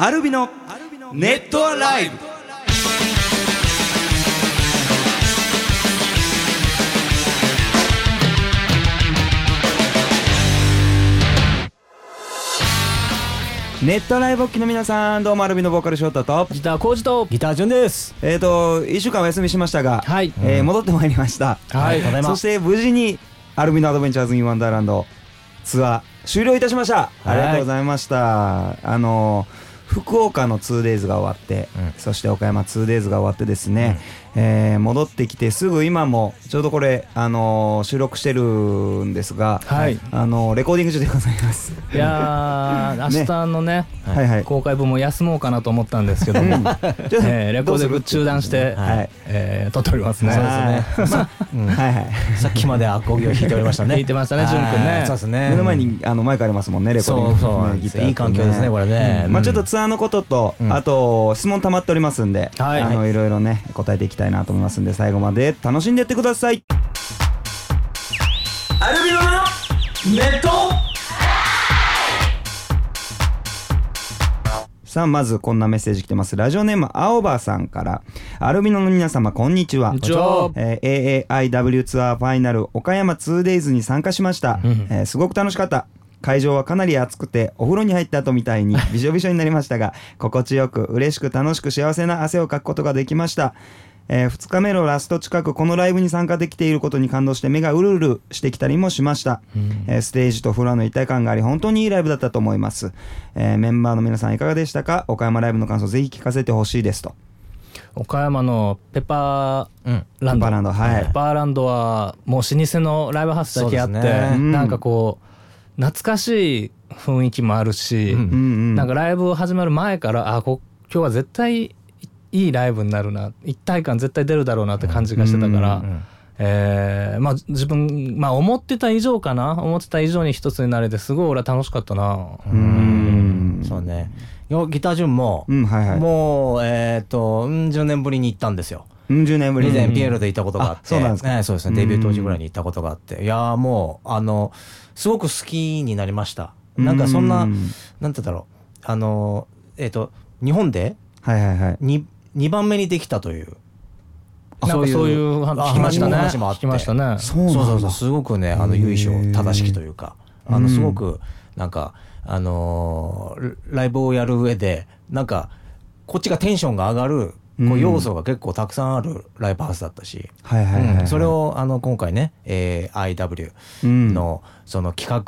ALvino Net ALive。Net ALive お聴きの皆さんどうも ALvino ボーカルショートと。ギター工事と。ギター順です。えっ、と1週間お休みしましたが、はい。えー戻ってまいりました。はい。ただい。まそして無事に ALvino Adventures in Wonderlandツアー終了いたしました。ありがとうございました。あの福岡の 2days が終わって、うん。そして岡山 2days が終わってですね、えー戻ってきてすぐ今もちょうどこれ、あのー収録してるんですが、はい。あのーレコーディング中でございます。いやー明日のねはいはい。公開分も休もうかなと思ったんですけども、ちょっとえーレコーディング中断して、はい。えー撮っておりますね。そうですね。うん。はいはい。さっきまでアコギを弾いておりましたね。弾いてましたね淳君ね。はいそうですね。目の前にあのマイクありますもんねレコーディング。そうそう。ねいい環境ですねこれね。うん。まあうんちょっとツアーのことと、うん。あと質問溜まっておりますんで、はい。あのいろいろね答えていきたいなと思いますんで最後まで楽しんでってください。アルビノのネット。さあまずこんなメッセージ来てます。ラジオネーム青葉さんから。アルビノの皆様こんにちは。こんにちは。えー AAIW ツアーファイナル岡山 2days に参加しました、えーすごく楽しかった。会場はかなり暑くてお風呂に入った後みたいに びしょびしょになりましたが心地よく嬉しく楽しく幸せな汗をかくことができましたえ2日目のラスト近くこのライブに参加できていることに感動して目がうるうるしてきたりもしました、えーステージとフロアの一体感があり本当にいいライブだったと思います、えーメンバーの皆さんいかがでしたか？岡山ライブの感想ぜひ聞かせてほしいですと。岡山のペパうん。ーランド。ペパーランドはい。ペパーランドはもう老舗のライブハウスだけあって、ね。うん。なんかこう懐かしい雰囲気もあるし、うんうんうん。なんかライブ始まる前からあこ今日は絶対いいライブになるな。一体感絶対出るだろうなって感じがしてたから、うんえーまあ自分まあ思ってた以上かな。思ってた以上に一つになれてすごい俺は楽しかったな。うん。そうね。よギター順もうんはいはい。もうえっとうん10年ぶりに行ったんですよ。うん10年ぶり以前にピエロで行ったことがあって、あそうなんですか。ねそうですね。デビュー当時ぐらいに行ったことがあって。いやーもうあのすごく好きになりました。なんかそんなうなんて言うんだろう。あのえっ、と日本ではいはいはい。2, 2番目にできたという。なんかそういう話聞きましたね。話もあって。ましたね。そうそうそうすごくねあの由緒正しきというか。あうん。のすごくなんかあのーライブをやる上でなんかこっちがテンションが上がるこうん。う要素が結構たくさんあるライブハウスだったし、それをあの今回ね、えー IW うん。のその企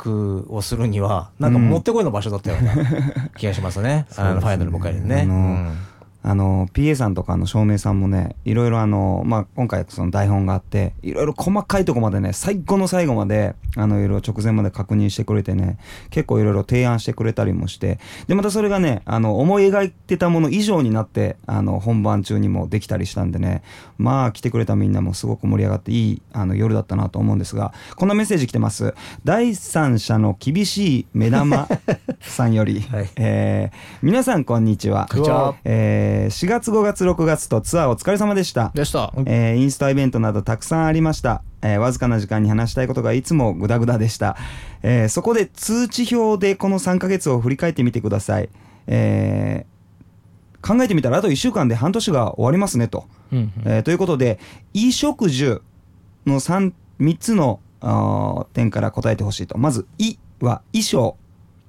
画をするにはなんかもってこいの場所だったような気がしますね、あのファイナル迎えるね。あの PA さんとかの照明さんもねいろいろあの、まあ、今回その台本があっていろいろ細かいとこまでね最後の最後まであのいろいろ直前まで確認してくれてね結構いろいろ提案してくれたりもしてでまたそれがねあの思い描いてたもの以上になってあの本番中にもできたりしたんでねまあ来てくれたみんなもすごく盛り上がっていいあの夜だったなと思うんですがこんなメッセージ来てます。第三者の厳しい目玉さんより、はい。えー皆さんこんにちは。こんにちは。えー4月5月6月とツアーお疲れ様でした、でした。えーインスタイベントなどたくさんありました、えーわずかな時間に話したいことがいつもグダグダでした、えーそこで通知表でこの3ヶ月を振り返ってみてください、えー考えてみたらあと1週間で半年が終わりますねと、うんうん。えーということで衣食住の 3, 3つの点から答えてほしいと。まず「い」は衣装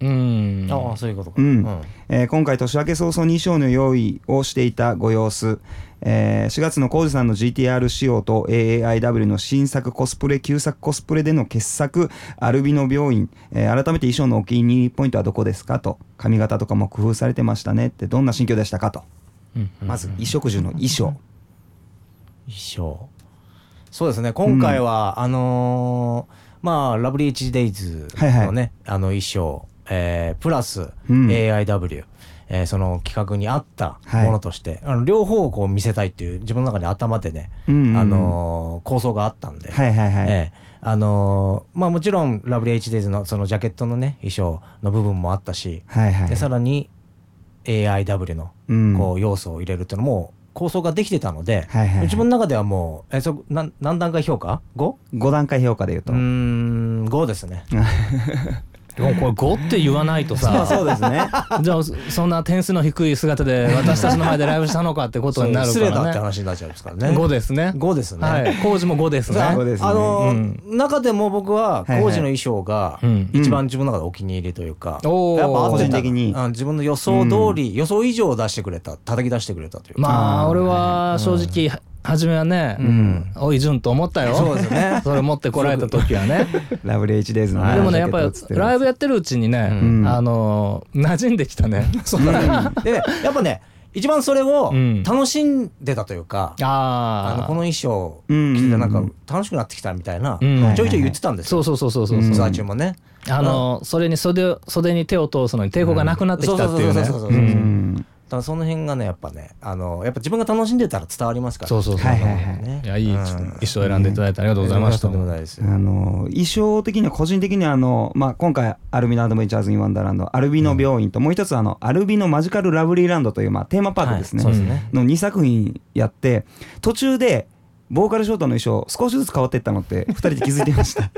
うん。ああそういうことか。うん。えー今回年明け早々に衣装の用意をしていたご様子、えー4月の浩二さんの GTR 仕様と AAIW の新作コスプレ旧作コスプレでの傑作アルビノ病院、えー改めて衣装のお気に入りポイントはどこですかと。髪型とかも工夫されてましたね。ってどんな心境でしたかと。うんまず衣食住の衣装。衣装。そうですね。今回は、あのーまあラブリー HDays はいはい。のね、あの衣装、えープラスうん。AIW、えーその企画に合ったはい。ものとして、あの両方をこう見せたいっていう自分の中で頭でね、あのー構想があったんで、はいはいはい、ええあのーまあもちろんラブリー HDays のそのジャケットのね衣装の部分もあったし、はいはい。でさらに AIW のうん。こう要素を入れるっていうのも構想ができてたので、はいはいはい。自分の中ではもうえそなん何段階評価？5? 5段階評価で言うと、うーん5ですね でもこれ5って言わないとさ。そうですね。じゃあそんな点数の低い姿で私たちの前でライブしたのかってことになる失礼だってからね話になっちゃうんですからね。5ですね。5ですね、はい。工事も5ですね。あそうですね。あの、うん。中でも僕は工事の衣装がうん。一番自分の中でお気に入りというか、おー。やっぱ個人的に。うん自分の予想通り、予想以上を出してくれた叩き出してくれたというか、まあ俺は正直は初めはねん。おい順と思ったよ。そうですね。それ持ってこられた時はね。ラブリー HDays のねはいでもねやっぱりライブブやってるうちにねん。あの馴染んできたね。そうでねやっぱね一番それをうん。楽しんでたというか、あああのこの衣装うん着ててなんか楽しくなってきたみたいな、うん。ちょいちょい言ってたんですよ、そうそうそうそうそうう。ん。ツアー中もね。あのそれに袖袖に手を通すのに抵抗がなくなってきたっていうねそうそうそうそうそうううんんだからその辺がねやっぱねあのやっぱ自分が楽しんでたら伝わりますからそうそうそうはいはいはいねい。やいいうん衣装選んでいただいてありがとうございましたとんあの衣装的には個人的にはあの、まあ、今回アルビノアドベンチャーズ・イン・ワンダーランドアルビノ病院ともう一つあのアルビノマジカル・ラブリーランドという、まあ、テーマパークですね,、はいそうですね。の2作品やって途中でボーカルショートの衣装少しずつ変わっていったのって 2人で気づいていました。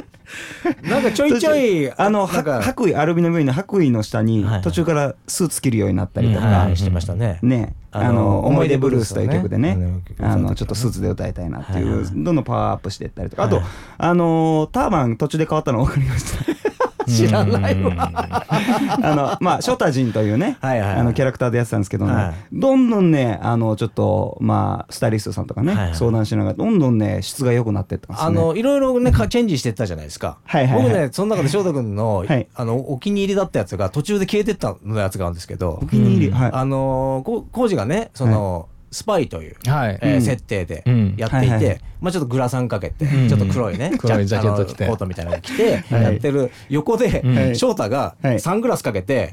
なんかちょいちょいあの白衣アルビノ病院の白衣の下に途中からスーツ着るようになったりとか、はいしてましたね。ね、あの思い出ブルースという曲でね。あのあのちょっとスーツで歌いたいなっていはいはいうどんどんパワーアップしていったりとか。あとはい。あのターバン途中で変わったの分かりました知らないわ。あのまあショタジンというねはいはいはい。あのキャラクターでやってたんですけどね、はい。どんどんねあのちょっとまあスタイリストさんとかね、はいはい。相談しながらどんどんね質が良くなっていったんですね。あのいろいろねかチェンジしてったじゃないですか。はいはいはい。僕ねその中で翔太君のはい。あのお気に入りだったやつが途中で消えてったのやつがあるんですけどお、気に入り、うん。はい。あのこコージがねそのスパイという。はい。えーうん。設定でうん。やっていはいはいて、まあちょっとグラサンかけて、うん。ちょっと黒いね、黒いジャケット着て。コートみたいなの着て、はい。やってる横で、うん翔太がはい。サングラスかけて、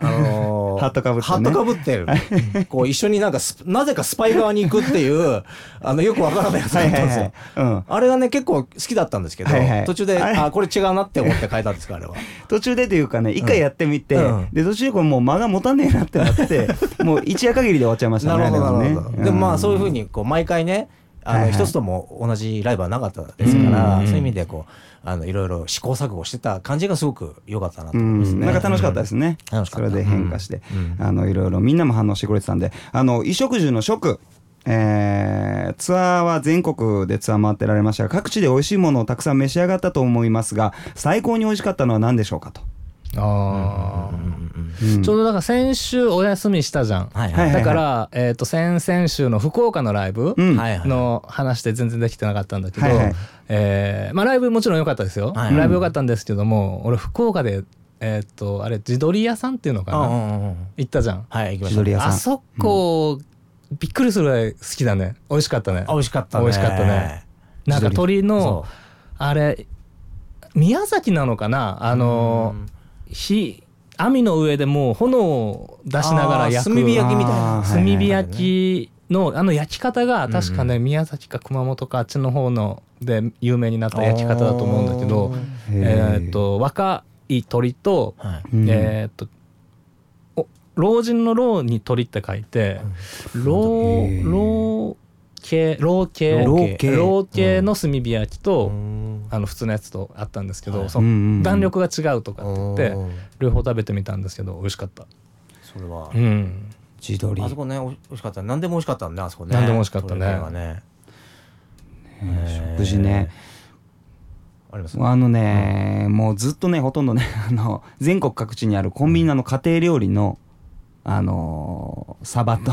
あのーハットかぶってね。ハットかぶってる。こう一緒になんかスなぜかスパイ側に行くっていう、あの、よくわからないやつだったんですよ。うん、あれがね、結構好きだったんですけど、はいはい。途中で、あこれ違うなって思って変えたんですか、あれは。途中でというかね一回やってみて、うん。で途中でこれもう間が持たねえなってなってもう一夜限りで終わっちゃいましたねなるほど、なるほど。でもまあ、そういうふうにに、こう、毎回ね、あの、はいはい。一つとも同じライブはなかったですから、うん。そういう意味で、こう、あの、いろいろ試行錯誤してた感じがすごく良かったなとう思いますね。ん。なんか楽しかったですね、それで変化して、うん。あのいろいろみんなも反応してくれてたんで。あの衣食住の食。えーツアーは全国でツアー回ってられましたが各地で美味しいものをたくさん召し上がったと思いますが最高に美味しかったのは何でしょうかと、ああうんちょうどだから先週お休みしたじゃん。はいはいだからえっと先々週の福岡のライブうん。はいはい。の話で全然できてなかったんだけど、はいはい。えーまあ、ライブもちろん良かったですよ、はいライブ良かったんですけども俺福岡でえっ、とあれ地鶏屋さんっていうのかな、うんうんうん行ったじゃん。はい、行きました。ね。地鶏屋さん。あそこ、びっくりするぐらい好きだね。美味しかったね。あ、美味しかったね。美味しかったね。なんか鶏のそあれ宮崎なのかな？あの火網の上でもう炎を出しながら焼く。炭火焼きみたいな。炭火焼きのあの焼き方が確かね、宮崎か熊本かあっちの方ので有名になった焼き方だと思うんだけどえーっと若い鳥と,、えーっとお老人の老に鳥って書いて老老系老系老系の炭火焼きと、うん。あの普通のやつとあったんですけど、はい。そうんうんうん。の弾力が違うとかって言ってうん。両方食べてみたんですけど美味しかった。それは。う。ん。地鶏あそこね、おい美味しかった。何でも美味しかったんね、あそこね。何でも美味しかったね。鶏系はね。食事ね。ありますあのね、もうずっとねほとんどね あの全国各地にあるコンビニの家庭料理のあのーサバと、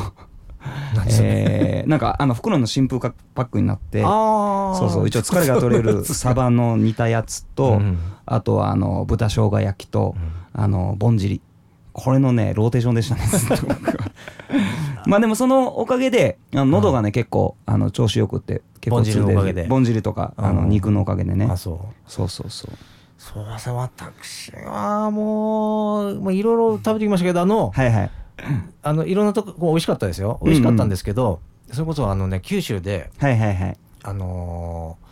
えーなんかあの袋の真空パックになって。そうそう一応疲れが取れるサバの煮たやつと、うん。あとはあの豚生姜焼きと、あのぼんじり。これのねローテーションでしたね。まあでもそのおかげであの喉がね結構あの調子よくって結構ぼんじりのおかげで。ぼんじりとかあのうん肉のおかげでね。あ、そう。そうそうそう。そう私はもう、まあ、いろいろ食べてきましたけど、あの、はいはい あの、いろんなとこ、美味しかったですよ。美味しかったんですけど、それこそあのね、九州で、はいはいはい。あのー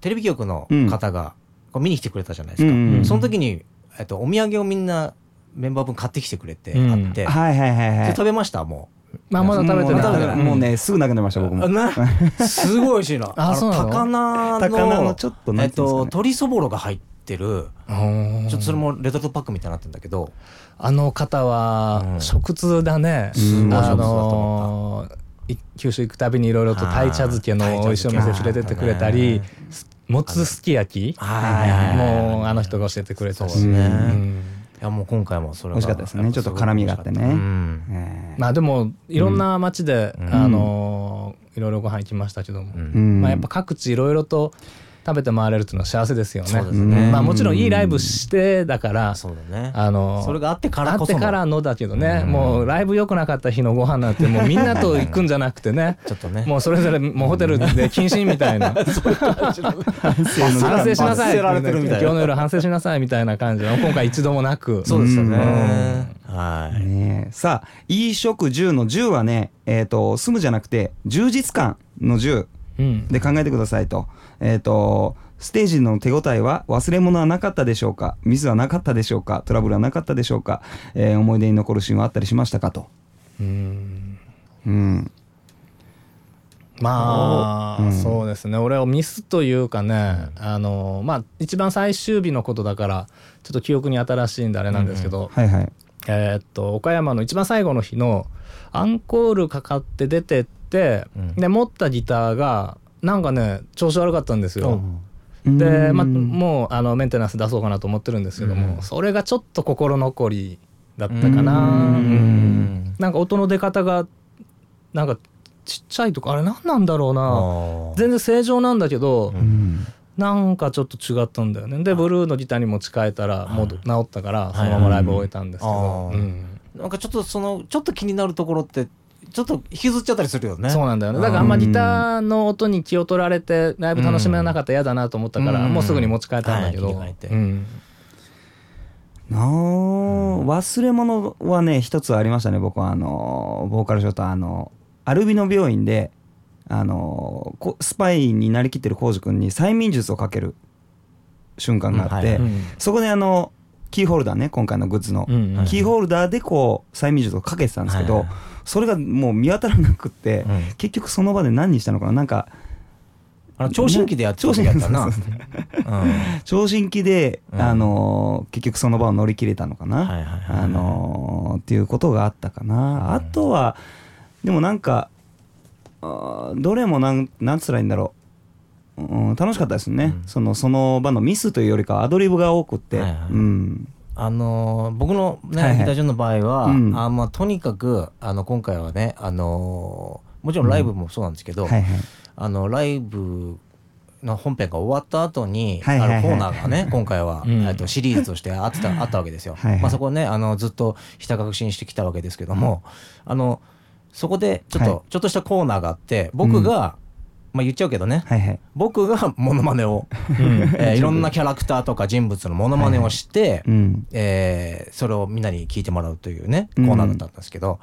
テレビ局の方が、こう見に来てくれたじゃないですか。うんうんうん。その時に、えっと、お土産をみんなメンバー分買ってきてくれて、うん。あって、はいはいはいはい。で食べましたもまあまだ食べてもうない。ねもうねすぐなくなりました僕う。もな、すごい美味しいの。のあそうなの？高菜の、高菜のちょっとなえっんていうんですかね。と、鶏そぼろが入っってる。ちょっとそれもレトルトパックみたいになってるんだけど。あの方はうん。食通だね、あすごい食通だとのい九州行くたびにいろいろと鯛茶漬けの美味しいお店連れてってくれたりもつすき焼き。もうあの人が教えてくれたし。そうですね。うん。いやもう今回もそれが美味しかったですね。ちょっと辛みがあってね。うん。えーまあでもいろんな町で、うん。あのいろいろご飯行きましたけども、うんうん。まあ、やっぱ各地いろいろと食べて回れるっていうのは幸せですよね。ね。まあもちろんいいライブしてだから、そうだね。あのそれがあってからこその。あってからのだけどね、うん。もうライブ良くなかった日のご飯なんてもう みんなと行くんじゃなくてね。ちょっとね。もうそれぞれもうホテルで謹慎みたいな。反省しなさい今日の夜反省しなさいみたいな感じの今回一度もなく。そうですよね。うん。はい。ねえ。さあ衣食住の住はねえっ、と住むじゃなくて充実感の住うん。で考えてくださいとえっ、とステージの手応えは忘れ物はなかったでしょうか？ミスはなかったでしょうか？トラブルはなかったでしょうか、えー思い出に残るシーンはあったりしましたかと。うん。うん。まあ、うん。そうですね。俺をミスというかね、あのまあ一番最終日のことだからちょっと記憶に新しいんであれなんですけど、はいはい。えーっと岡山の一番最後の日のアンコールかかって出てって、うん。で持ったギターがなんかね調子悪かったんですよ。うんで、まあ、もうあのメンテナンス出そうかなと思ってるんですけども、うん。それがちょっと心残りだったかな。うんうんなんか音の出方がなんかちっちゃいとかあれ何なんだろうな。全然正常なんだけど、うん。うんなんかちょっと違ったんだよね。でブルーのギターに持ち替えたらもう治ったからい。そのままライブ終えたんですけど、はいうん。なんかちょっとそのちょっと気になるところってちょっと引きずっちゃったりするよね。そうなんだよね。だからあんまギターの音に気を取られてライブ楽しめなかったら嫌だなと思ったから、うん。もうすぐに持ち替えたんだけど、はいうん。忘れ物はね一つありましたね僕はあのボーカルショートあのアルビノ病院であのこスパイになりきってる浩司君に催眠術をかける瞬間があって、うんうん。そこであのキーホルダーね今回のグッズの、うんうんキーホルダーでこう催眠術をかけてたんですけど、はいはいそれがもう見当たらなくって、うん。結局その場で何にしたのかななんかあの聴診器でやってた時やったな。聴診器聴診器で、うん。あのー結局その場を乗り切れたのかな、あのーっていうことがあったかな、うん。あとはでもなんかどれもなんなんつらいいんだろう、うん、楽しかったですね、うん。そのその場のミスというよりかはアドリブが多くって、はいはいうん。あのー僕のね、はいはい。ギター順の場合は、うん。あまあ、とにかくあの今回はね、あのーもちろんライブもそうなんですけど、はいはい。あのライブの本編が終わった後に、はいはいはい。あのコーナーがね今回は、うん。えっとシリーズとしてあってた あったわけですよ。はいはい。まあ、そこをねあのずっとひた隠しにしてきたわけですけども、あのそこでちょっと、はい。ちょっとしたコーナーがあって僕が、まあ言っちゃうけどね。はいはい。僕が モノマネを、えー いろんなキャラクターとか人物のモノマネをして、うん。えーそれをみんなに聞いてもらうというねコうん。ーナーだったんですけど、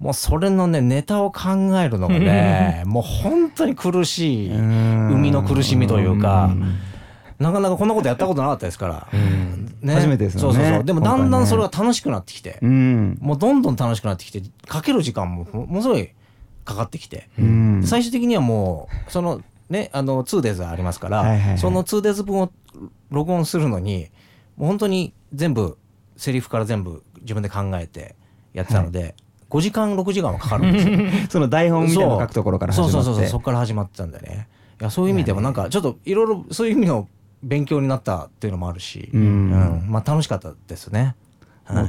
もうそれのねネタを考えるのがねもう本当に苦しい生みの苦しみというかなかなかこんなことやったことなかったですから、ね。初めてですよね。そうそうそう。でもだんだんそれが楽しくなってきて、うん。もうどんどん楽しくなってきてかける時間もものすごいかかってきて、うん。最終的にはもうそのねあの 2days ありますから、はいはいはい。その 2days 分を録音するのにもう本当に全部セリフから全部自分で考えてやってたので、5時間6時間はかかるんですよ。その台本みたいなの書くところからそう。そうそうそうそこから始まってたんだよね。いやそういう意味でもなんかちょっといろいろそういう意味の勉強になったっていうのもあるし、うん。うん。まあ楽しかったですね。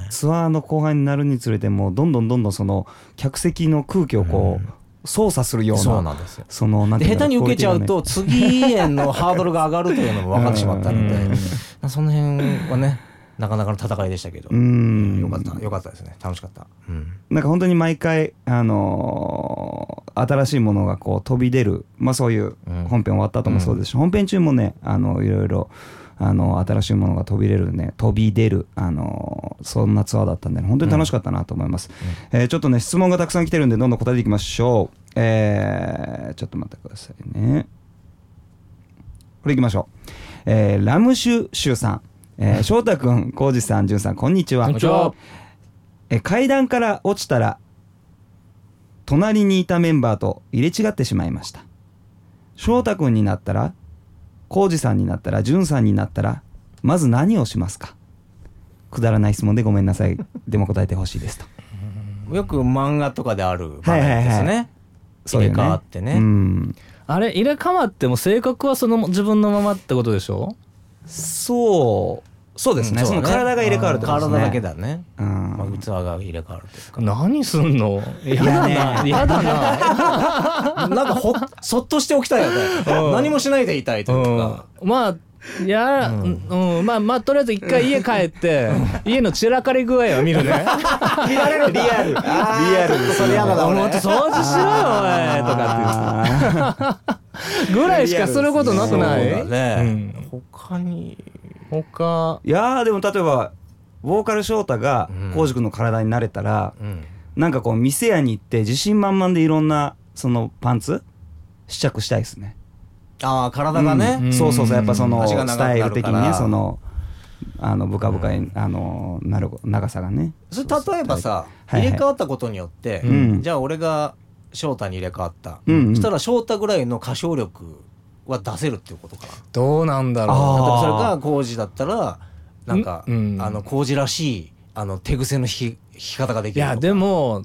ツアーの後半になるにつれてもうどんどんどんどんその客席の空気をこう操作するようなそうなんですよ。そのなん下手に受けちゃうと次へのハードルが上がるというのも分かってしまったのうん。でその辺はねなかなかの戦いでしたけど、うん。よかったよかったですね。楽しかった、うん。なんか本当に毎回あのー新しいものがこう飛び出るまあそういううん。本編終わった後もそうですし、本編中もねあのいろいろあの新しいものが飛び出るね飛び出るあのーそんなツアーだったんで、ね、本当に楽しかったなと思います、えーちょっとね質問がたくさん来てるんでどんどん答えていきましょう。えーちょっと待ってくださいね。これいきましょう、えーラムシュシュさん、えー翔太くん浩二さんじゅんさんこんにちは。こんにちは。え階段から落ちたら隣にいたメンバーと入れ違ってしまいました。翔太君になったら浩二さんになったら淳さんになったらまず何をしますか？くだらない質問でごめんなさい。でも答えてほしいですと。よく漫画とかである場面ですね、はいはいは入れ替わってね。うん。あれ入れ替わっても性格はその自分のままってことでしょ？そうそうですね,、うんその体が入れ替わるってことですね。体だけだね、うん。まあ、器が入れ替わるというか。何すんの？やだな。ね。やだな。なんかほそっとしておきたいよね。うん。何もしないでいたいというか、うん、まあいや、うん、まあまあとりあえず一回家帰って家の散らかり具合を見るね。見られるリアル。リアルですねそれ嫌だな俺。もっと掃除しろよおい。とかあって。ぐらいしかすることなくない？ね、うん。他に他ーいやーでも例えばボーカル翔太がうん。浩司君の体になれたら、うん。なんかこう店屋に行って自信満々でいろんなそのパンツ試着したいですね。ああ体がね、うん。そうそうそうやっぱそのスタイル的にねそのあのブカブカに、あのなる長さがね。それ例えばさ、はいはい。入れ替わったことによって、うん。じゃあ俺が翔太に入れ替わった、うんうん。そしたら翔太ぐらいの歌唱力は出せるっていうことかな。どうなんだろ例えあー。ばそれが浩二だったらなんか、うんうん。あの浩二らしいあの手癖の弾き弾き方がでういやきるとか。でも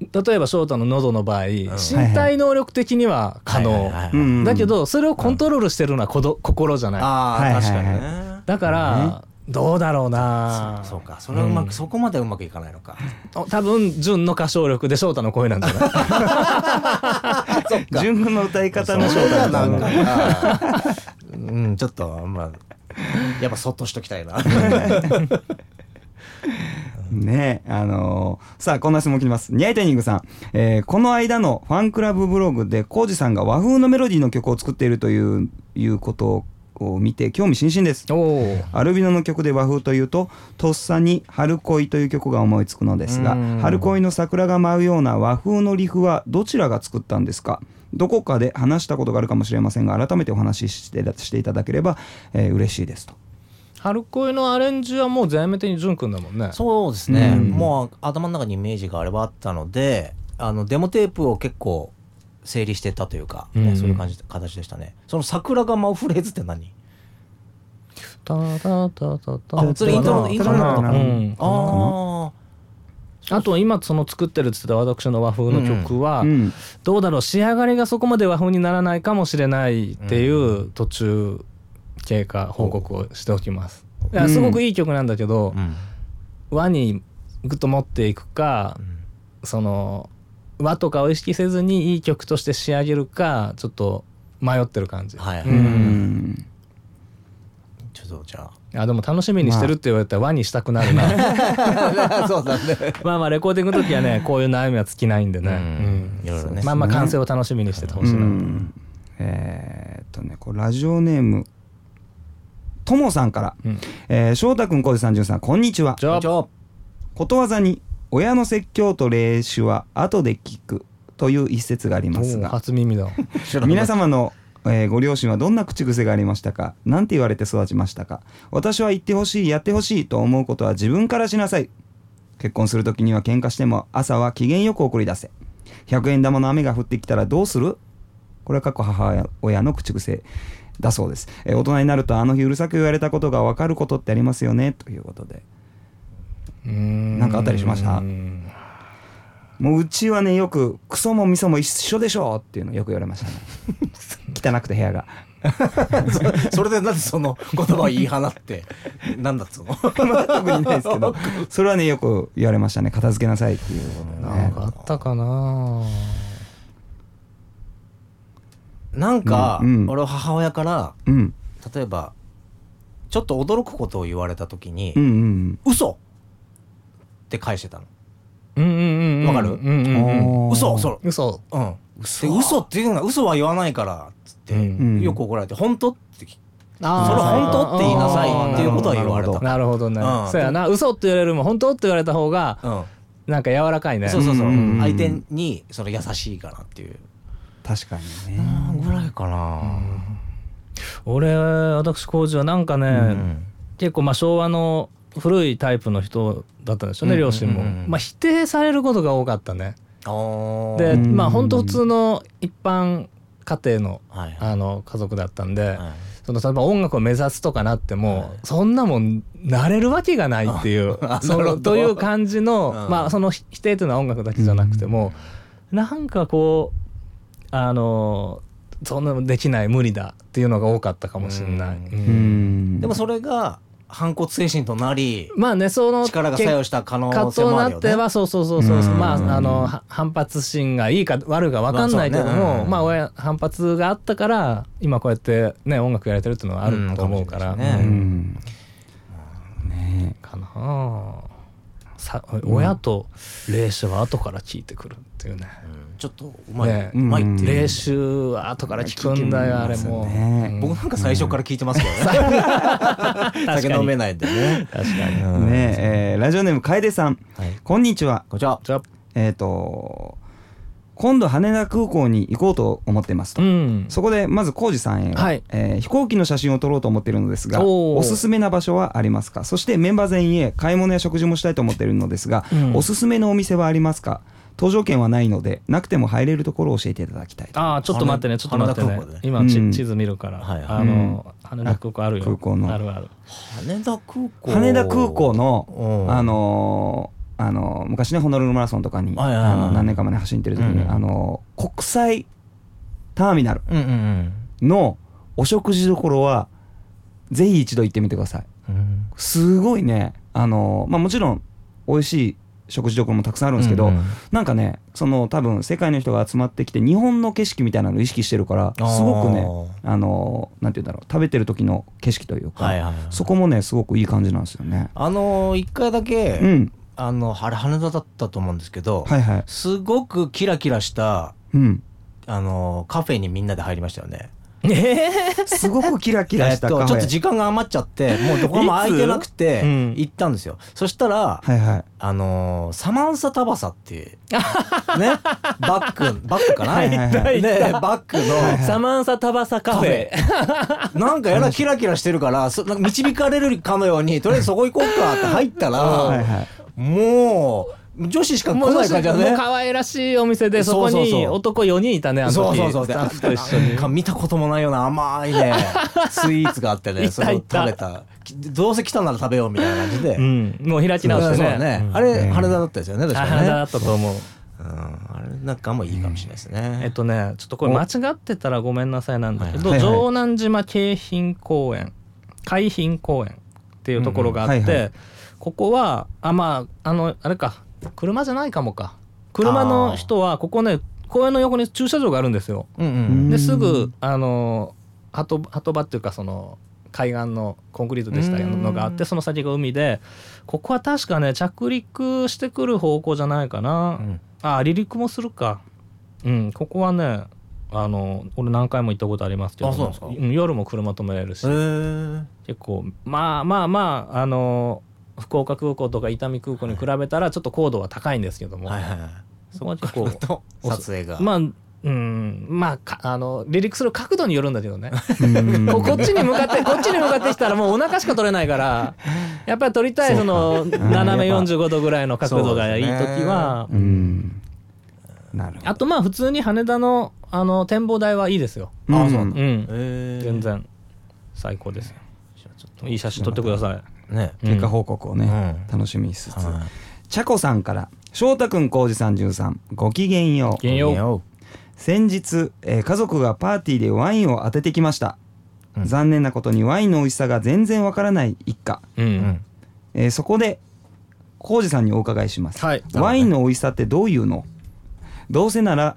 例えば翔太の喉の場合、身体能力的には可能、だけどそれをコントロールしてるのはこど心じゃない。ああ、はいはいはい確かにね。だから、どうだろうな。そうか。それはうまく、ん。そこまでうまくいかないのか。多分純の歌唱力で翔太の声なんじゃない？純の歌い方の翔太だなんな。かうんちょっとまあやっぱそっとしときたいな。ねあのーさあこんな質問きます。ニャイタイニングさん、えーこの間のファンクラブブログで浩二さんが和風のメロディーの曲を作っているといういうことを見て興味津々です。アルビノの曲で和風というととっさに「春恋」という曲が思いつくのですがうん。春恋の桜が舞うような和風のリフはどちらが作ったんですか？どこかで話したことがあるかもしれませんが改めてお話ししてしていただければ、えー嬉しいですと。春恋のアレンジはもう全面的に潤くんだもんね。そうですね、うん。もう頭の中にイメージがあればあったのであのデモテープを結構整理してたというか、ねうん。そういう感じ形でしたね。その桜が舞うフレーズって何？タタタタタあそれイントロイントロなのかな、うん。ああと今その作ってるっつってた私の和風の曲は、うん。どうだろう仕上がりがそこまで和風にならないかもしれないっていう途中経過報告をしておきます。いやすごくいい曲なんだけど和にぐっと持っていくかその和とかを意識せずにいい曲として仕上げるかちょっと迷ってる感じ。はいはい、うんうんちょっとじゃあ。でも楽しみにしてるって言われたら和にしたくなるな。あ そうだね。まあまあレコーディングの時はね こういう悩みは尽きないんでね。うん。うん。いろいろね。まあまあ完成を楽しみにしててほしいな。うん。えーっとねこれラジオネームともさんから、うん。えー翔太君浩二さんじゅんさんこんにちは。ことわざに親の説教と霊視は後で聞くという一節がありますが。初耳だ。皆様の、えーご両親はどんな口癖がありましたか？何て言われて育ちましたか？私は言ってほしいやってほしいと思うことは自分からしなさい。結婚する時には喧嘩しても朝は機嫌よく送り出せ。100円玉の雨が降ってきたらどうする？これは過去母親の口癖だそうです、えー大人になるとあの日うるさく言われたことが分かることってありますよね？ということで。ななんかあったりしました？もううちはねよくクソも味噌も一緒でしょっていうのよく言われましたね。汚くて部屋が。それでなんでその言葉を言い放ってなんだっつうの？まあ特にないですけど。それはねよく言われましたね。片付けなさいっていうことでね。なんかあったかな。なんか、うんうん。俺は母親からうん。例えばちょっと驚くことを言われた時にうんうん「嘘!」って返してたの。うんうんうんうん。わかる？うんうんうんうん。嘘？そ嘘。うん、嘘で嘘。っていうのは嘘は言わないからっつって、うん。よく怒られて「本当?」ってそれ本当って言いなさいっていうことは言われた。なるほど。ねうん。そうやな。嘘って言われるよりも本当って言われた方がうん。なんか柔らかいね。そうそうそう、相手にその優しいかなっていう、確かにね。ぐらいかな、俺私浩二はなんかね、うん。結構まあ昭和の古いタイプの人だったんですよね、うん両親も、まあ否定されることが多かったね。でうん。まあ本当普通の一般家庭のはいあの家族だったんで、はい。その例えば音楽を目指すとかなっても、そんなもんなれるわけがないっていうあそのという感じの、うん。まあその否定というのは音楽だけじゃなくても、なんかこうあのそんなのできない無理だっていうのが多かったかもしれない。うん。うん。うん。でもそれが反骨精神となりまあねその力が作用した可能葛性もあるよ藤になってはね。そうそうそうそう。うん。まああのは反発心がいいか悪いか分かんないけどまあね。まあ親反発があったから今こうやってね音楽やれてるっていうのはあると思うから、うん。ねうん。ね。かな。あ。さ親と霊視は後から聞いてくるっていうね。うんちょっとうまい、ね。うまいっていう。霊視は後から聞くんだよあれも。ね。うん。僕なんか最初から聞いてますけどね。酒飲めないんでね。確かに。うん。ねえーラジオネーム楓さん、はい。こんにちは。こんにちは。えっ、と今度羽田空港に行こうと思ってますと、うん。そこでまず浩二さんへ、はい。えー飛行機の写真を撮ろうと思っているのですがおすすめな場所はありますか？そしてメンバー全員へ買い物や食事もしたいと思っているのですが、うん。おすすめのお店はありますか？搭乗券はないのでなくても入れるところを教えていただきたいと。ああちょっと待ってねちょっと待ってね。羽田空港で今ちうん。地図見るから、はいはい。あの、羽田空港あるよ。空港の。あるある。羽田空港。羽田空港の、うん。あのーあのー昔ねホノルルマラソンとかに、はいはいはい。あの何年か前に走ってる時に、うんあのー国際ターミナルのお食事どころはぜひ一度行ってみてください。うん。すごいね。あのーまあもちろん美味しい食事どころもたくさんあるんですけど、うんうん。なんかねその多分世界の人が集まってきて日本の景色みたいなのを意識してるからすごくねあのーなんて言うんだろう食べてる時の景色というか、はいはいはい。そこもねすごくいい感じなんですよね。あのー一回だけ、うん。あのあれ羽田だったと思うんですけど、はいはい。すごくキラキラしたうん。あのーカフェにみんなで入りましたよね。すごくキラキラえっとしたカフェ。ちょっと時間が余っちゃってもうどこも空いてなくてうん。行ったんですよ。そしたら、はいはい。あのーサマンサタバサっていうね バックバックかな、はいはいはい。ねバックのサマンサタバサカフェ。なんかやらキラキラしてるからそなんか導かれるかのようにとりあえずそこ行こうかって入ったら、はいはい。もう女子しか来ない感じだね。もう可愛らしいお店でそこに男4人いたねあの時。そうそうそう。スタッフと一緒に。か 見たこともないような甘いね スイーツがあってねそれを食べた。きどうせ来たなら食べようみたいな感じで、うん。もう開き直してね。あれ羽田だったですよね確かにね。あ羽田だったと思う。うん、あれなんかもいいかもしれないですね、えっとねちょっとこれ間違ってたらごめんなさいなんだけど、城南島京浜公園海浜公園っていうところがあって、ここはあまああのあれか車じゃないかもか。車の人はここね公園の横に駐車場があるんですよ。うんううん。んですぐあの鳩鳩場っていうかその海岸のコンクリートでしたのがあってうんその先が海でここは確かね着陸してくる方向じゃないかな、うん。あ離陸もするか。うんここはねあの俺何回も行ったことありますけど。あそうなんですか？ん夜も車止めれるし、結構まあまあまああの福岡空港とか伊丹空港に比べたらちょっと高度は高いんですけども、はいはいはい。そこは結構と撮影が、まあうんまあかあの離陸する角度によるんだけどね。うん。ここっちに向かってこっちに向かってきたらもうお腹しか取れないからやっぱり撮りたいその斜め45度ぐらいの角度がいい時はうん。あとまあ普通に羽田のあの展望台はいいですよ。あそうなん。だうん全然最高ですよ。じゃあちょっと。いい写真撮ってくださいねうん。結果報告をね、うん。楽しみにしつつ、はちゃこさんから翔太くん浩二さん13ごきげんよう。げんよ先日、えー家族がパーティーでワインを当ててきました、うん。残念なことにワインの美味しさが全然わからない一家、ううんん。えーそこで浩二さんにお伺いします、はい。ワインの美味しさってどういうの？どうせなら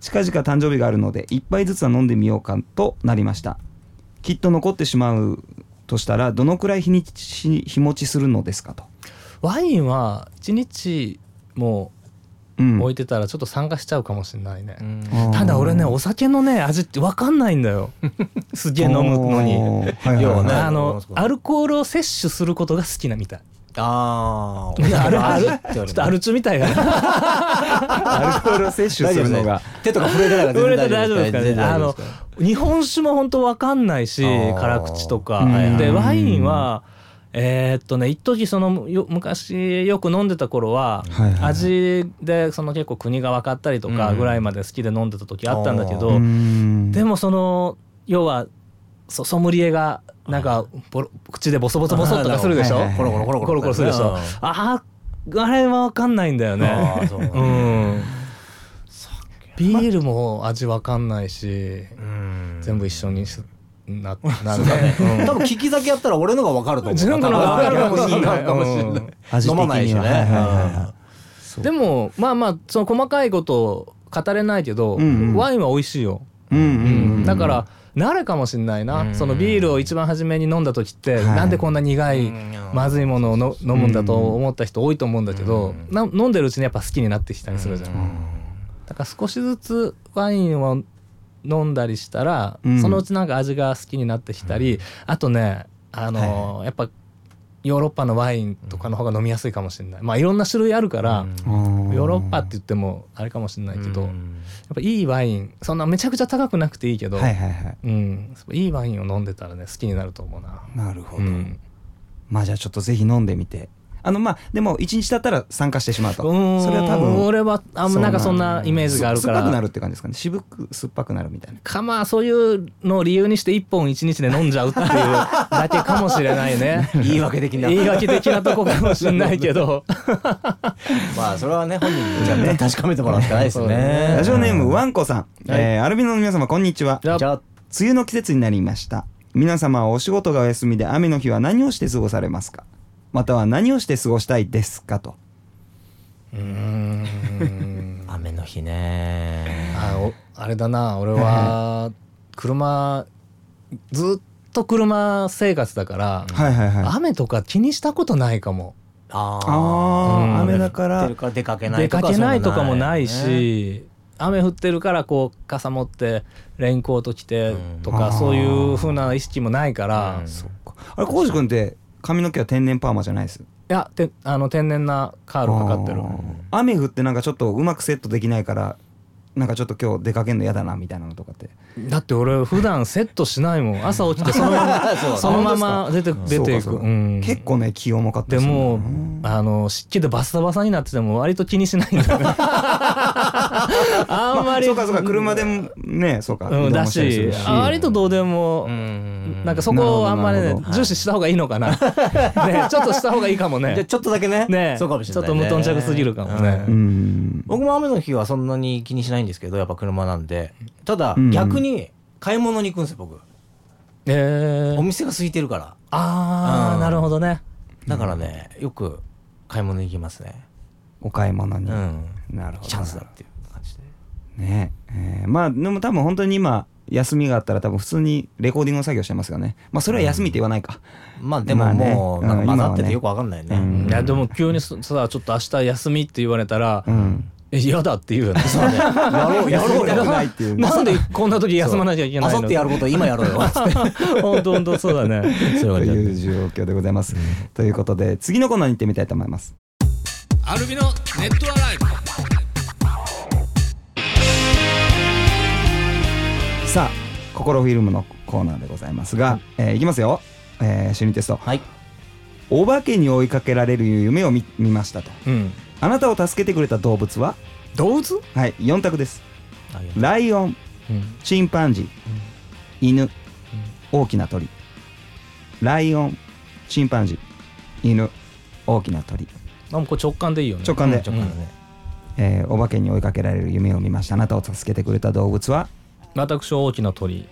近々誕生日があるので一杯ずつは飲んでみようかとなりました。きっと残ってしまうとしたらどのくらい日にち日持ちするのですかと、ワインは1日もうん。置いてたらちょっと酸化しちゃうかもしれないね、うん。ただ俺ねお酒のね味って分かんないんだよ。すげえ飲むのに。はいはい要はねあのアルコールを摂取することが好きなみたいあいやあるあるちょっとアルチュみたいな。アルコールを摂取するのが。手とか震えてないから触れて大丈夫ですか全然ねあの日本酒も本当分かんないし辛口とか。うん。でワインはえーっとね一時そのよ昔よく飲んでた頃ははいはい味でその結構国が分かったりとかぐらいまで好きで飲んでた時あったんだけうどうん。でもその要はソソムリエがなんかボロ口でボソボソボソとかするでしょ？コロコロコロコロ。コロするでしょ？うん。あーあれは分かんないんだよね。ビールも味分かんないしうん。全部一緒にしななそうだね。うん。多分聞き酒やったら俺のが分かると思う。自分のが分かるかもしれない。かもしれないうん味的飲まないしねでもまあまあその細かいこと語れないけど、ワインは美味しいよ、だから慣れかもしんないな、うん。そのビールを一番初めに飲んだ時って、はい。なんでこんな苦い、まずいものをの飲むんだと思った人多いと思うんだけど、うん。な飲んでるうちにやっぱ好きになってきたりするじゃん、だから少しずつワインを飲んだりしたら、うん。そのうちなんか味が好きになってきたり、あとねあのーやっぱヨーロッパのワインとかの方が飲みやすいかもしれない。まあいろんな種類あるから、ヨーロッパって言ってもあれかもしれないけど、やっぱいいワインそんなめちゃくちゃ高くなくていいけど、はいはいはい。うん、いいワインを飲んでたらね好きになると思うな。なるほど、うん。まあじゃあちょっとぜひ飲んでみてあのまあでも一日経ったら酸化してしまうと。うん。それは多分俺はあんまなんかそんなイメージがあるから。す酸っぱくなるって感じ。ですかね渋く酸っぱくなるみたいな。かまあそういうのを理由にして一本一日で飲んじゃうっていうだけかもしれないね。言い訳的な。言い訳的なとこかもしれないけど。まあそれはね本人にじゃあね確かめてもらうしかないですね。ラジオネームワンコさん、えーアルビノの皆様こんにちは。梅雨の季節になりました。皆様はお仕事がお休みで雨の日は何をして過ごされますか？または何をして過ごしたいですかと。うーん。雨の日ね。あおあれだな。俺は車ずっと車生活だから、はいはいはい。雨とか気にしたことないかも。ああーうん。雨だから。出かけない出とかかけないとかもないそういうのねし、雨降ってるからこう傘持ってレインコート着てとうん。かそういう風な意識もないから、うん。あれ浩司君って髪の毛は天然パーマじゃないです。やてあの天然なカールかかってる。雨降ってなんかちょっとうまくセットできないからなんかちょっと今日出かけるの嫌だなみたいなのとかって。だって俺普段セットしないもん。朝起きてそのままそのまま出て出ていく、そうん。結構ね気重かったでもうんあの湿気でバサバサになってても割と気にしないんだよね。あんまり、そうかそうか車でもねそうかうん、だし割とどうでも、うん。なんかそこをあんまりね重視した方がいいのかな。ねちょっとした方がいいかもじゃあねちょっとだけね。ね。そうかもしれないちょっと無頓着すぎるかもね。僕も雨の日はそんなに気にしないんですけどやっぱ車なんで。ただうん逆に買い物に行くんですよ僕。えー、お店が空いてるから。ああ、うん。なるほどね。だからねよく買い物に行きますね。お買い物に、うん。なるほど。チャンスだっていう感じで。ね。えーまあでも多分本当に今休みがあったら多分普通にレコーディングの作業してますよね。まあそれは休みって言わないか、まあでもまあね。もうなんか混ざっててよくわかんないうん。ねいやでも急にさちょっと明日休みって言われたら、うん。え嫌だって言うよね。そうね。やろうやろう休みたくないっていう。なんでこんな時休まなきゃいけないの？あさってやること今やろうよ。本当本当そうだね。そうという状況でございます、ということで次のコーナーに行ってみたいと思います。アルビのネットアライブ。さあ心フィルムのコーナーでございますが、えーいきますよ、えー、主任テスト。はい。お化けに追いかけられる夢を見見ましたと。うんあなたを助けてくれた動物は？動物？はい4択です。ライオンうん。チンパンジー、犬、大きな鳥。ライオンチンパンジー犬大きな鳥、あもうこれ直感でいいよね。直感で。直感だね。えーお化けに追いかけられる夢を見ました。あなたを助けてくれた動物は？私は大きな鳥。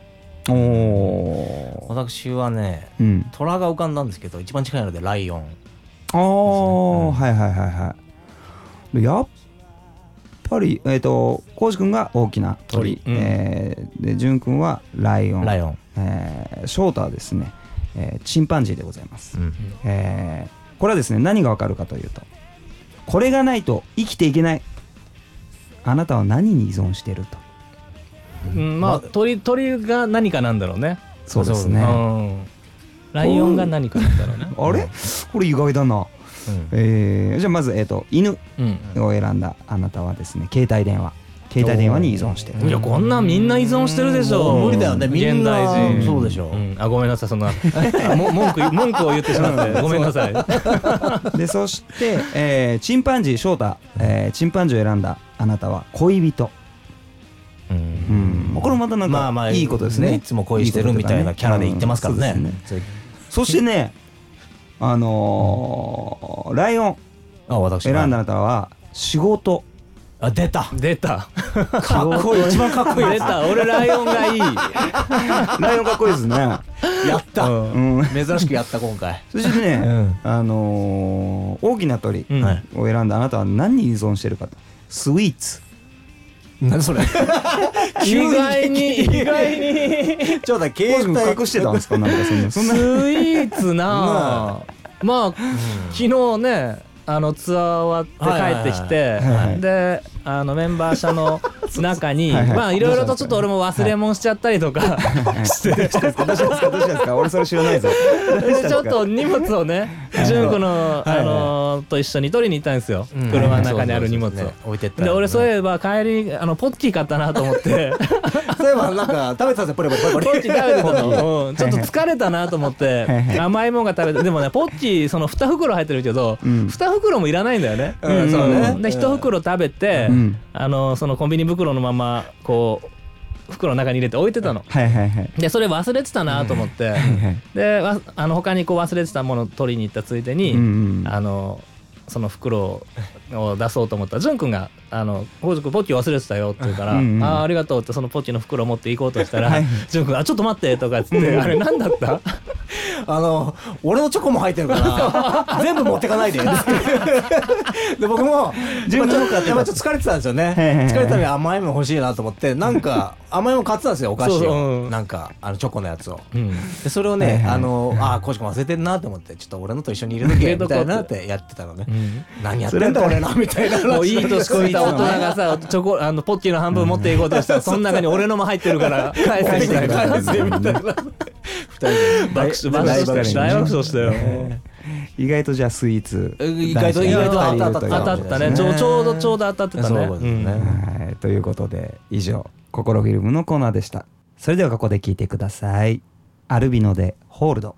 おお私はねうん。虎が浮かんだんですけど一番近いのでライオン。おー、はいはいはいはい。でやっぱりえっ、と浩司君が大きな鳥。鳥。うん。えーで潤君はライオン。ライオン。えー翔太はですね、えーチンパンジーでございます、うん。えーこれはですね何がわかるかというとこれがないと生きていけない。あなたは何に依存していると。うん。まあ鳥鳥が何かなんだろうね。そうですうねん。ライオンが何かなんだろうね。あれ？これ意外だな、うんえーじゃあまず、えー、と犬うん。を選んだあなたはですね携帯電話。携帯電話に依存して。いるいやこんなんみんな依存してるでしょ。無理だよね。みんな現代人そうでしょ。ん。あごめんなさいそんな。文句文句を言ってしまって。ごめんなさい。でそして、えーチンパンジー翔太、えーチンパンジーを選んだあなたは恋人。うん。これもまたなんまあまあかいいことですね。いつも恋してるみたいなキャラで言ってますからね。うん。そうですそしてねあのーライオン。あ私。選んだ方は仕事。あ出た。出た。かっこいい。一番かっこいい。出た。俺ライオンがいい。ライオンかっこいいですね。やった、うんうん。珍しくやった今回。そしてね、うん。あのー大きな鳥うん。はい。を選んだあなたは何に依存してるかと。スイーツ何それ？意外に意外に。ちょっとこれ隠してたんですか？なんかそんな。スイーツなあ。まあ昨日ねあのツアー終わって帰ってきてであのメンバー社の 中にまあいろいろとちょっと俺も忘れ物しちゃったりとかして。どうしたんですか？どうしたんですか？俺それ知らないぞ。でちょっと荷物をね純子のあのと一緒に取りに行ったんですよ。うん。車の中にある荷物を。置いてで俺そういええば帰りあのポッキー買ったなと思って。そういえばなんか食べてたんですよポリポリポリポリポッキー食べてたの、うん。ちょっと疲れたなと思って。甘いもんが食べてでもねポッキーその2袋入ってるけど、うん。2袋もいらないんだよね、うんそうね。で1袋食べて、うん。あのそのコンビニ袋のままこう袋の中に入れて置いてたの。はいはいはい。でそれ忘れてたなと思って、はいはいでわあの他にこう忘れてたものを取りに行ったついでに、うんうんあのその袋を出そうと思った。ら潤くんが「あの北条君ポッキー忘れてたよ」って言うから「うんうんああありがとう」ってそのポッキーの袋を持って行こうとしたらはい潤くん「あちょっと待って」とかっつって「あれ何だった?あの俺のチョコも入ってるから 全部持ってかないで。で僕も順番よかったやっぱちょっと疲れてたんですよね。疲れたのに甘いもの欲しいなと思ってなんか 甘いもの買ってたんですよお菓子を。うん。なんかあのチョコのやつを」うん。でそれをねあのあーコシコ忘れてんなと思ってちょっと俺のと一緒に入れとけみたいなってやってたのね。うん。何やってんだ俺なみたいなもういい年こいた大人がさチョコあのポッキーの半分持っていこうとしたらその中に俺のも入ってるから返せみたいな。返せみたいな。二人で。爆笑大爆笑したよ。意外とじゃあスイーツ意外と意外と当たった当たったね。ちょうちょうどちょうど当たってたね。そうですね。うん。はい。ということで以上「心フィルム」のコーナーでした。それではここで聞いてください。アルビノで「ホールド」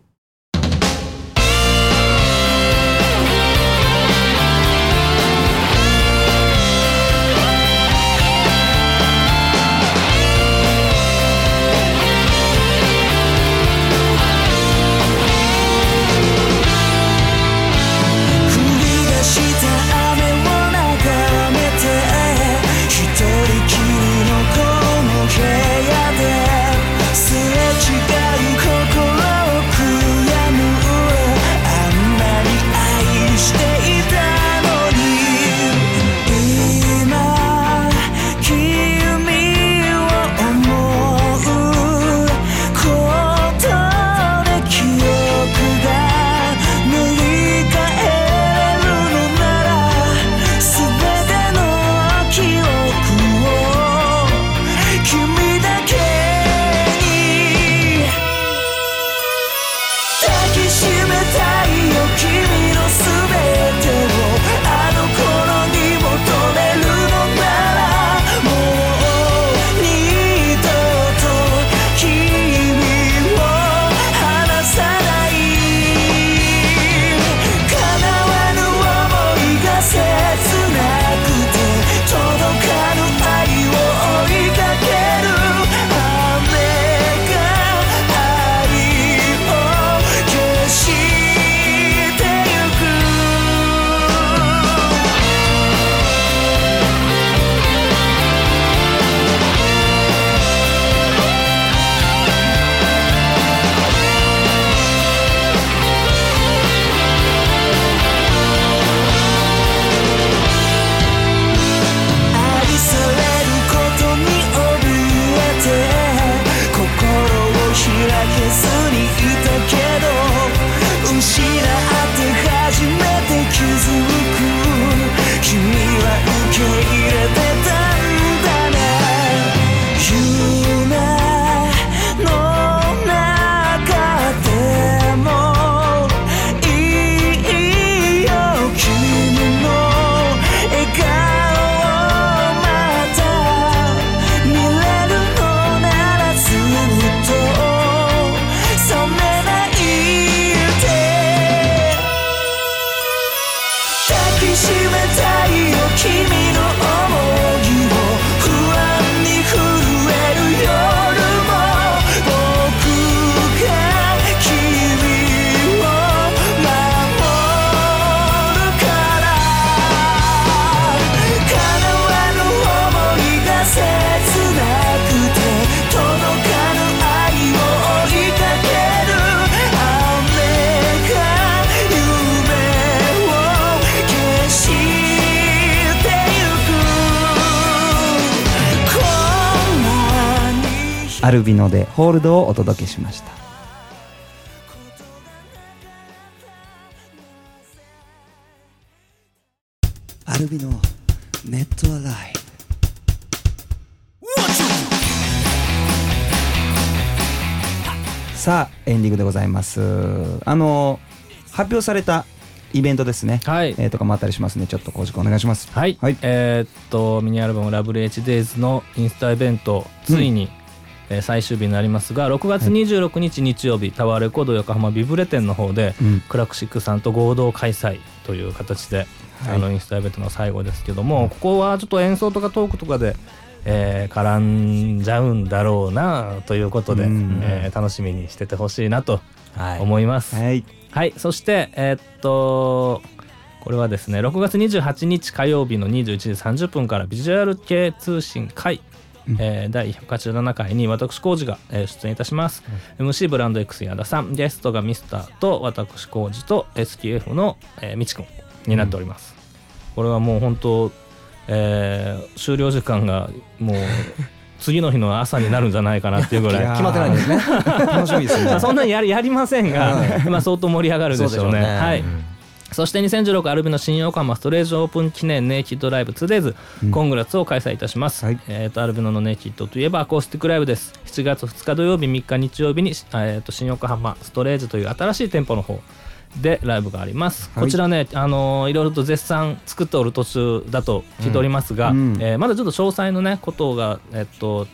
アルビノでホールドをお届けしました。アルビノネットアライ。さあエンディングでございます。あの発表されたイベントですね、はい。えーとかもあったりしますねちょっと工事お願いします。はい、はい。えーっとミニアルバム「ラブリー HDays」のインスタイベントついに、えー最終日になりますが6月26日日曜日、タワーレコード横浜ビブレ店の方で、うん。クラクシックさんと合同開催という形で、はい。あのインスタイベントの最後ですけども、ここはちょっと演奏とかトークとかで、えー絡んじゃうんだろうなということで、うん。えー楽しみにしててほしいなとはい。思います。はい。はい、そして、えーっと、これはですね、6月28日火曜日の21時30分からビジュアル系通信会、うんえー第187回に私、浩二が、えー出演いたします。MC ブランド X 矢田さん、ゲストがミスターと私、浩二と SKF の、えー、みちくんになっております。これはもう本当、えー終了時間がもう次の日の朝になるんじゃないかなっていうぐらい決まってないんですね。楽しみですねまあそんなにやりやりませんが、まあ相当盛り上がるでしょうね。はい。うんそして2016アルビの新横浜ストレージオープン記念ネイキッドライブ 2days、うん。コングラッツを開催いたします、はい。えー、とアルビノのネイキッドといえばアコースティックライブです。7月2日土曜日3日日曜日に、えー、と新横浜ストレージという新しい店舗の方でライブがあります、はい。こちらね、あのーいろいろと絶賛作っておる途中だと聞いておりますが、うん。えーまだちょっと詳細のねことが、えっと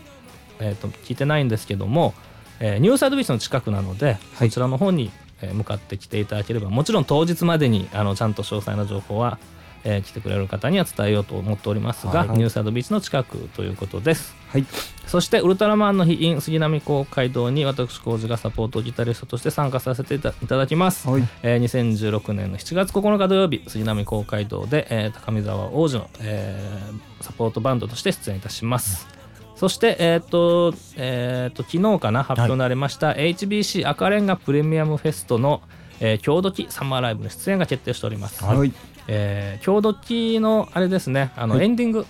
えっと聞いてないんですけども、えーニューサイドビーチの近くなので、はい。そちらの方に、えー向かってきていただければもちろん当日までにあのちゃんと詳細な情報は、えー来てくれる方には伝えようと思っておりますが、はいニューサイドビーチの近くということです。はい。そしてウルトラマンの日 in 杉並公会堂に私浩二がサポートギタリストとして参加させていたいただきます、はい。えー2016年の7月9日土曜日杉並公会堂で、えー高見沢王子の、えーサポートバンドとして出演いたします、そして、えーとえー、と昨日かな発表になりました HBC 赤レンガプレミアムフェストの、えー、郷土期サマーライブの出演が決定しております、はい。えー、郷土期のあれですねあの、はい。エンディングうん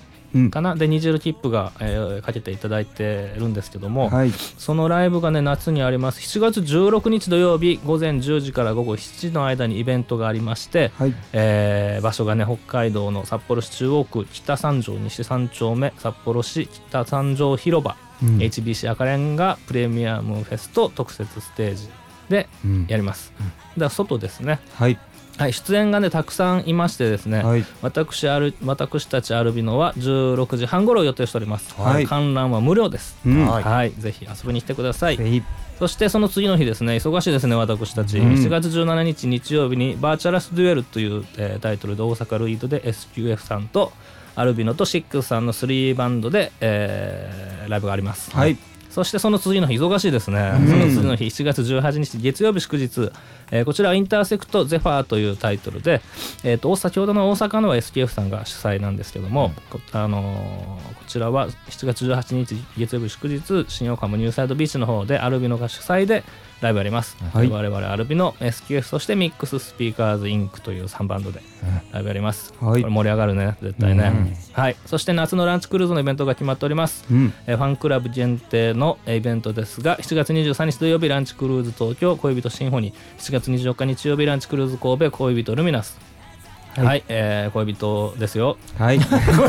かな。で虹色切符が、えーかけていただいてるんですけども、はい。そのライブがね夏にあります。7月16日土曜日午前10時から午後7時の間にイベントがありまして、はい。えー場所がね北海道の札幌市中央区北三条西三丁目札幌市北三条広場、うん。HBC 赤レンガプレミアムフェスト特設ステージでうん。やります、だから外ですね。はいはい出演がねたくさんいましてですね、はい。私ある私たちアルビノは16時半頃を予定しております、はい。観覧は無料です、うん。はい。はい、ぜひ遊びに来てください。ぜひ。そしてその次の日ですね忙しいですね私たち、うん。7月17日日曜日に「バーチャラスデュエル」という、えータイトルで大阪ルイードで SQF さんとALvino とシックスさんの3バンドで、えーライブがあります、はい。そしてその次の日忙しいですね、うん。その次の日7月18日月曜日祝日、えーこちらは Intersect Zephyr というタイトルで、えー、と先ほどの大阪のは SKF さんが主催なんですけども、こあのーこちらは7月18日月曜日祝日新横浜ニューサイドビーチの方で ALvino が主催でライブやります、はい。我々 ALvino SQF そして Mix Speaker's,Inc. という3バンドでライブやります、はい。これ盛り上がるね。絶対ね、うん。はい。そして夏のランチクルーズのイベントが決まっております。うん。えーファンクラブ限定のえーイベントですが7月23日土曜日ランチクルーズ東京恋人シンフォニー7月24日日曜日ランチクルーズ神戸恋人ルミナスはい、えー恋人ですよ。はい。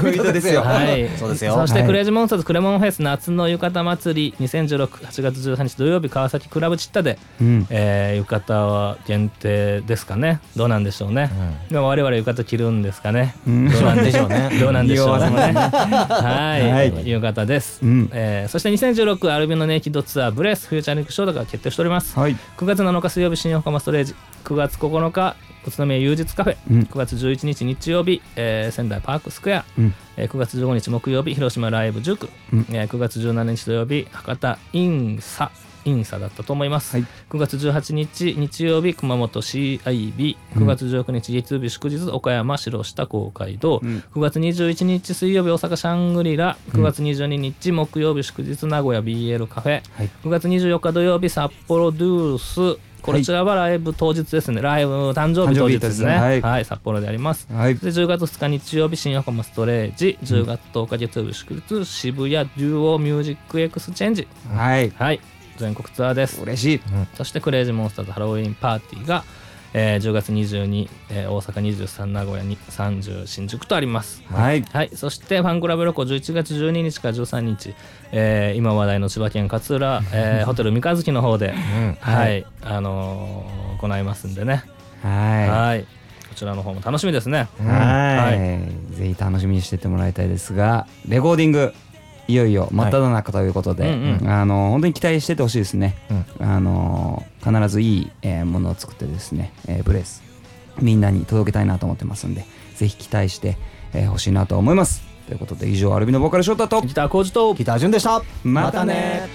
恋人ですよ。はい。そうですよ。そしてはい。クレイジーモンスターズクレモンフェス夏の浴衣祭り20168月13日土曜日川崎クラブチッタで、うん。えー浴衣は限定ですかね。どうなんでしょうね、でも我々浴衣着るんですかね、うん。どうなんでしょうね。どうなんでしょうね。はい、はい。浴衣です、うん。えーそして2016アルビノネイキッドツアーブレスフューチャリングショートが決定しております。はい。9月7日水曜日新横浜ストレージ9月9日宇都宮休日カフェ、うん。9月11日日曜日、えー仙台パークスクエア、うん。えー9月15日木曜日広島ライブ塾、うん。えー9月17日土曜日博多インサインサだったと思います、はい。9月18日日曜日熊本 CIB9 月19日月曜日祝日岡山城下公会堂、うん。9月21日水曜日大阪シャングリラ9月22日木曜日祝日名古屋 BL カフェ、はい。9月24日土曜日札幌ドゥース、こちらはライブ当日ですね。ライブ誕生日当日ですね。ね。はい。はい、札幌であります。はい。で10月2日日曜日新横浜ストレージ。10月10日月曜日祝日渋谷デュオミュージックエクスチェンジ。はい。はい。全国ツアーです。嬉しい。そしてクレイジーモンスターズハロウィンパーティーが、えー10月22、えー大阪23名古屋に30新宿とあります。はい。はい、そしてファンクラブ旅行11月12日から13日、えー今話題の千葉県勝浦、えー ホテル三日月の方で、はい、あのー行いますんでね、ははい、こちらの方も楽しみですね。い。はい。ぜひ楽しみにしてってもらいたいですがレコーディングいよいよ真っ只中ということで、うんうあの本当に期待しててほしいですね、あの必ずいい、えーものを作ってですね、えーブレスみんなに届けたいなと思ってますんでぜひ期待してえー欲しいなと思います。ということで以上アルビのボーカルショータとギター工事とギター順でした。またね